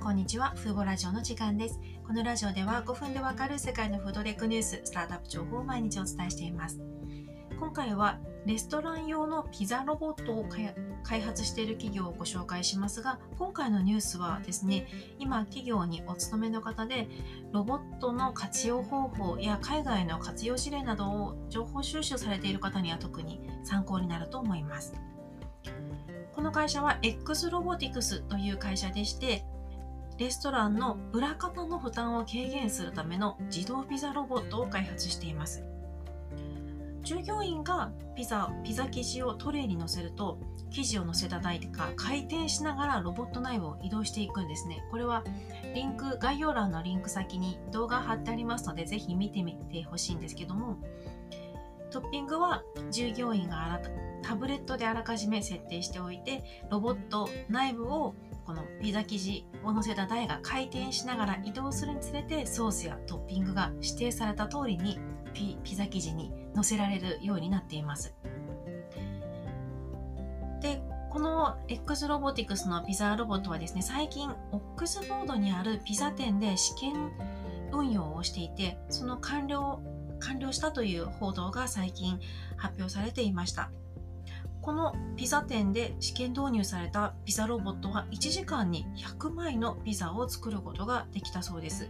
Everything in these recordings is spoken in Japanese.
こんにちは。フーボラジオの時間です。このラジオでは5分でわかる世界のフードレックニュース、スタートアップ情報を毎日お伝えしています。今回はレストラン用のピザロボットを開発している企業をご紹介しますが、今回のニュースはですね、今企業にお勤めの方で、ロボットの活用方法や海外の活用事例などを情報収集されている方には特に参考になると思います。この会社は X ロボティクスという会社でして、レストランの裏方の負担を軽減するための自動ピザロボットを開発しています。従業員がピザピザ生地をトレイに乗せると生地を乗せた台が回転しながらロボット内部を移動していくんですねこれはリンク概要欄のリンク先に動画貼ってありますのでぜひ見てみてほしいんですけどもトッピングは従業員がタブレットであらかじめ設定しておいてロボット内部をこのピザ生地を乗せた台が回転しながら移動するにつれてソースやトッピングが指定された通りにピザ生地に乗せられるようになっています。で、この X ロボティクスのピザロボットはですね、最近オックスフォードにあるピザ店で試験運用をしていて、その完了、完了したという報道が最近発表されていました。このピザ店で試験導入されたピザロボットは1時間に100枚のピザを作ることができたそうです。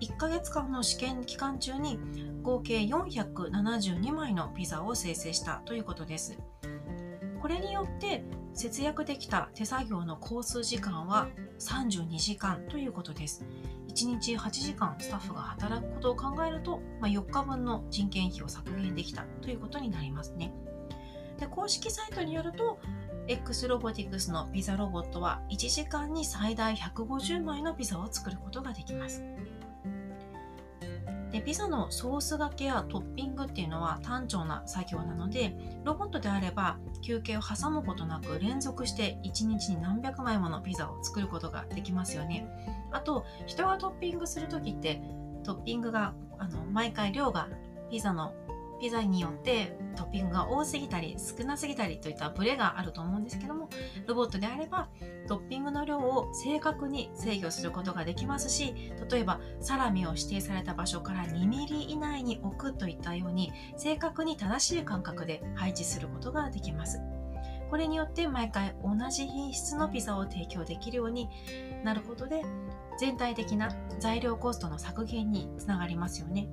1ヶ月間の試験期間中に合計472枚のピザを生成したということです。これによって節約できた手作業の工数時間は32時間ということです。1日8時間スタッフが働くことを考えると、まあ、4日分の人件費を削減できたということになりますね。で公式サイトによると X ロボティクスのピザロボットは1時間に最大150枚のピザを作ることができます。でピザのソースがけやトッピングっていうのは単調な作業なのでロボットであれば休憩を挟むことなく連続して1日に何百枚ものピザを作ることができますよねあと人がトッピングする時ってトッピングがあの毎回量がピザのピザによってトッピングが多すぎたり少なすぎたりといったブレがあると思うんですけどもロボットであればトッピングの量を正確に制御することができますし例えばサラミを指定された場所から 2mm 以内に置くといったように正確に正しい間隔で配置することができますこれによって毎回同じ品質のピザを提供できるようになることで全体的な材料コストの削減につながりますよね。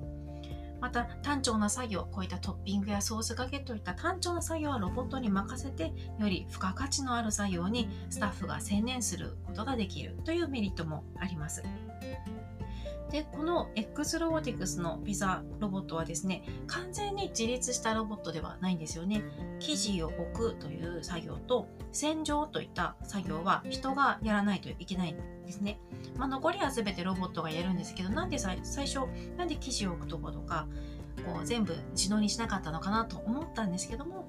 また単調な作業こういったトッピングやソースかけといった単調な作業はロボットに任せてより付加価値のある作業にスタッフが専念することができるというメリットもあります。でこの X ロボティクスのピザロボットはですね完全に自立したロボットではないんですよね。生地を置くという作業と洗浄といった作業は人がやらないといけないんですね、まあ、残りは全てロボットがやるんですけどなんで最初なんで生地を置くとことかこう全部自動にしなかったのかなと思ったんですけども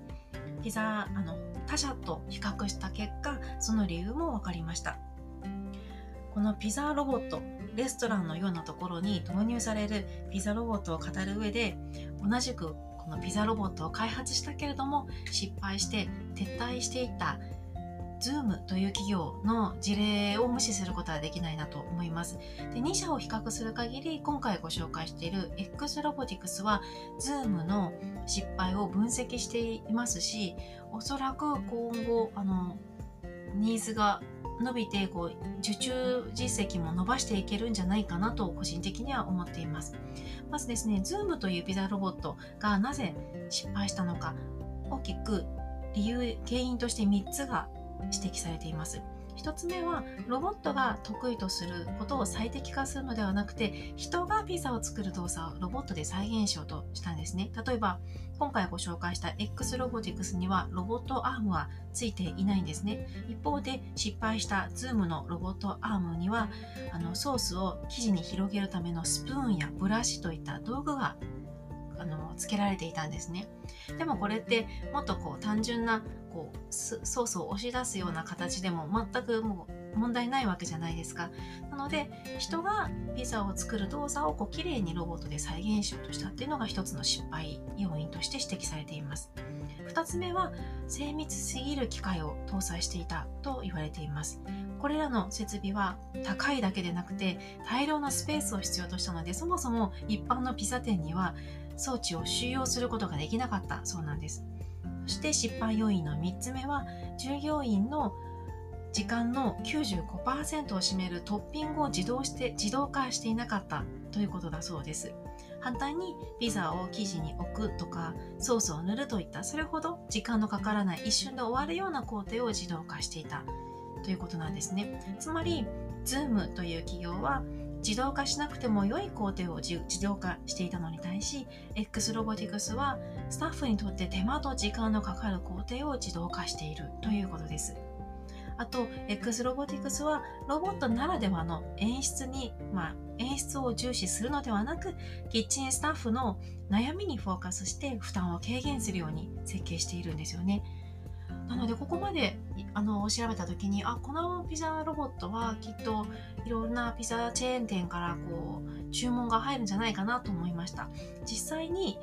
ピザあの他社と比較した結果その理由も分かりました。このピザロボットレストランのようなところに導入されるピザロボットを語る上で同じくこのピザロボットを開発したけれども失敗して撤退していた Zoom という企業の事例を無視することはできないなと思います。で2社を比較する限り今回ご紹介している X ロボティクスは Zoom の失敗を分析していますしおそらく今後あのニーズが伸びてこう受注実績も伸ばしていけるんじゃないかなと個人的には思っています。まずですね Zoom というピザロボットがなぜ失敗したのか大きく理由原因として3つが指摘されています。1つ目はロボットが得意とすることを最適化するのではなくて人がピザを作る動作をロボットで再現しようとしたんですね。例えば今回ご紹介した X ロボティクスにはロボットアームはついていないんですね。一方で失敗した Zoom のロボットアームにはあのソースを生地に広げるためのスプーンやブラシといった道具があのつけられていたんですね。でもこれってもっとこう単純なこうソースを押し出すような形でも全くもう問題ないわけじゃないですか。なので人がピザを作る動作をこう綺麗にロボットで再現しようとしたっていうのが一つの失敗要因として指摘されています。2つ目は精密すぎる機械を搭載していたと言われています。これらの設備は高いだけでなくて大量のスペースを必要としたのでそもそも一般のピザ店には装置を収容することができなかったそうなんです。そして失敗要因の3つ目は従業員の時間の95%を占めるトッピングを自動して自動化していなかったということだそうです。反対にピザを生地に置くとかソースを塗るといったそれほど時間のかからない一瞬で終わるような工程を自動化していた。ということなんですねつまり Zoom という企業は自動化しなくても良い工程を自動化していたのに対し X ロボティクスはスタッフにとって手間と時間のかかる工程を自動化しているということですあと X ロボティクスはロボットならではの演出に、まあ、演出を重視するのではなくキッチンスタッフの悩みにフォーカスして負担を軽減するように設計しているんですよね。なのでここまであの調べた時にあこのピザロボットはきっといろんなピザチェーン店からこう注文が入るんじゃないかなと思いました。実際に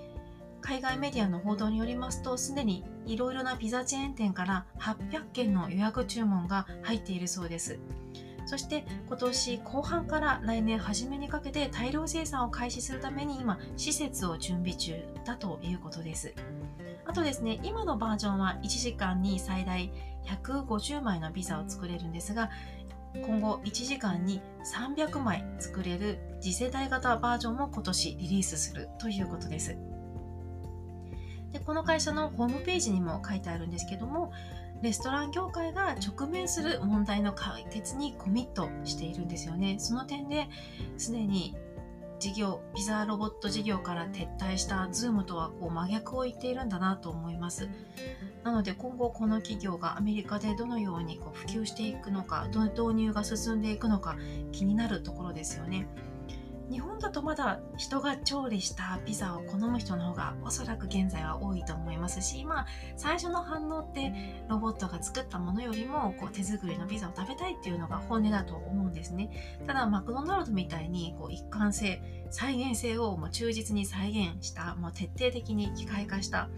海外メディアの報道によりますとすでにいろいろなピザチェーン店から800件の予約注文が入っているそうです。そして今年後半から来年初めにかけて大量生産を開始するために今施設を準備中だということです。あとですね今のバージョンは1時間に最大150枚のピザを作れるんですが今後1時間に300枚作れる次世代型バージョンも今年リリースするということです。でこの会社のホームページにも書いてあるんですけどもレストラン業界が直面する問題の解決にコミットしているんですよね。その点ですでに事業ピザロボット事業から撤退した Zoom とはこう真逆を言っているんだなと思います。なので今後この企業がアメリカでどのようにこう普及していくのか導入が進んでいくのか気になるところですよね。日本だとまだ人が調理したピザを好む人の方がおそらく現在は多いと思いますし、まあ、最初の反応ってロボットが作ったものよりもこう手作りのピザを食べたいっていうのが本音だと思うんですねただマクドナルドみたいにこう一貫性再現性をもう忠実に再現したもう徹底的に機械化した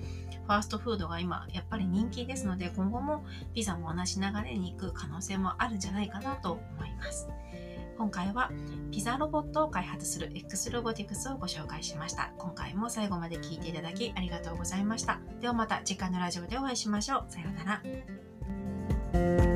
ファーストフードが今やっぱり人気ですので今後もピザも同じ流れに行く可能性もあるんじゃないかなと思います。今回はピザロボットを開発する X ロボティクスをご紹介しました。今回も最後まで聞いていただきありがとうございました。ではまた次回のラジオでお会いしましょう。さようなら。